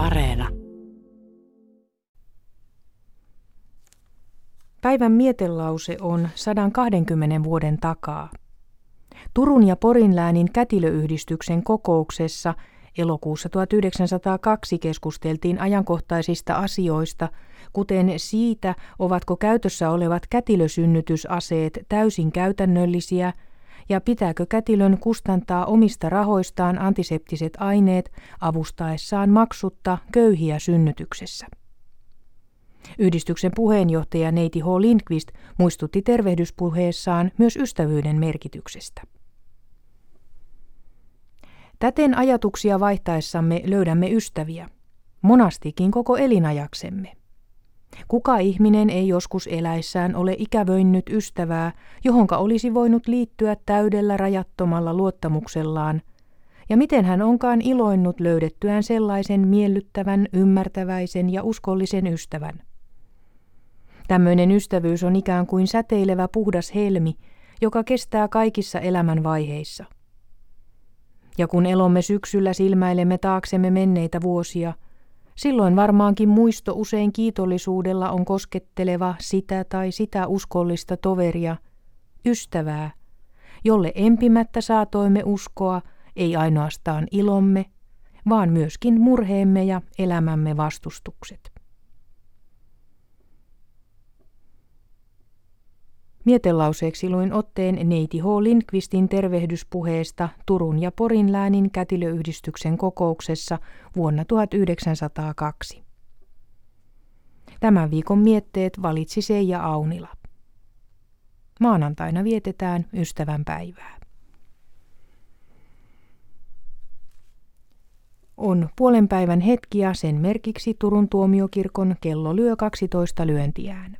Areena. Päivän mietelause on 120 vuoden takaa. Turun ja Porin läänin kätilöyhdistyksen kokouksessa elokuussa 1902 keskusteltiin ajankohtaisista asioista, kuten siitä, ovatko käytössä olevat kätilösynnytysaseet täysin käytännöllisiä – ja pitääkö kätilön kustantaa omista rahoistaan antiseptiset aineet avustaessaan maksutta köyhiä synnytyksessä. Yhdistyksen puheenjohtaja Neiti H. Lindqvist muistutti tervehdyspuheessaan myös ystävyyden merkityksestä. Täten ajatuksia vaihtaessamme löydämme ystäviä, monastikin koko elinajaksemme. Kuka ihminen ei joskus eläissään ole ikävöinnyt ystävää, johonka olisi voinut liittyä täydellä rajattomalla luottamuksellaan, ja miten hän onkaan iloinnut löydettyään sellaisen miellyttävän, ymmärtäväisen ja uskollisen ystävän. Tämmöinen ystävyys on ikään kuin säteilevä puhdas helmi, joka kestää kaikissa elämän vaiheissa. Ja kun elomme syksyllä silmäilemme taaksemme menneitä vuosia – Silloin varmaankin muisto usein kiitollisuudella on kosketteleva sitä tai sitä uskollista toveria, ystävää, jolle empimättä saatoimme uskoa ei ainoastaan ilomme, vaan myöskin murheemme ja elämämme vastustukset. Mietelauseeksi luin otteen neiti H. Lindqvistin tervehdyspuheesta Turun ja Porin läänin kätilöyhdistyksen kokouksessa vuonna 1902. Tämän viikon mietteet valitsi Seija Aunila. Maanantaina vietetään ystävän päivää. On puolen päivän hetki ja sen merkiksi Turun tuomiokirkon kello lyö 12 lyöntiään.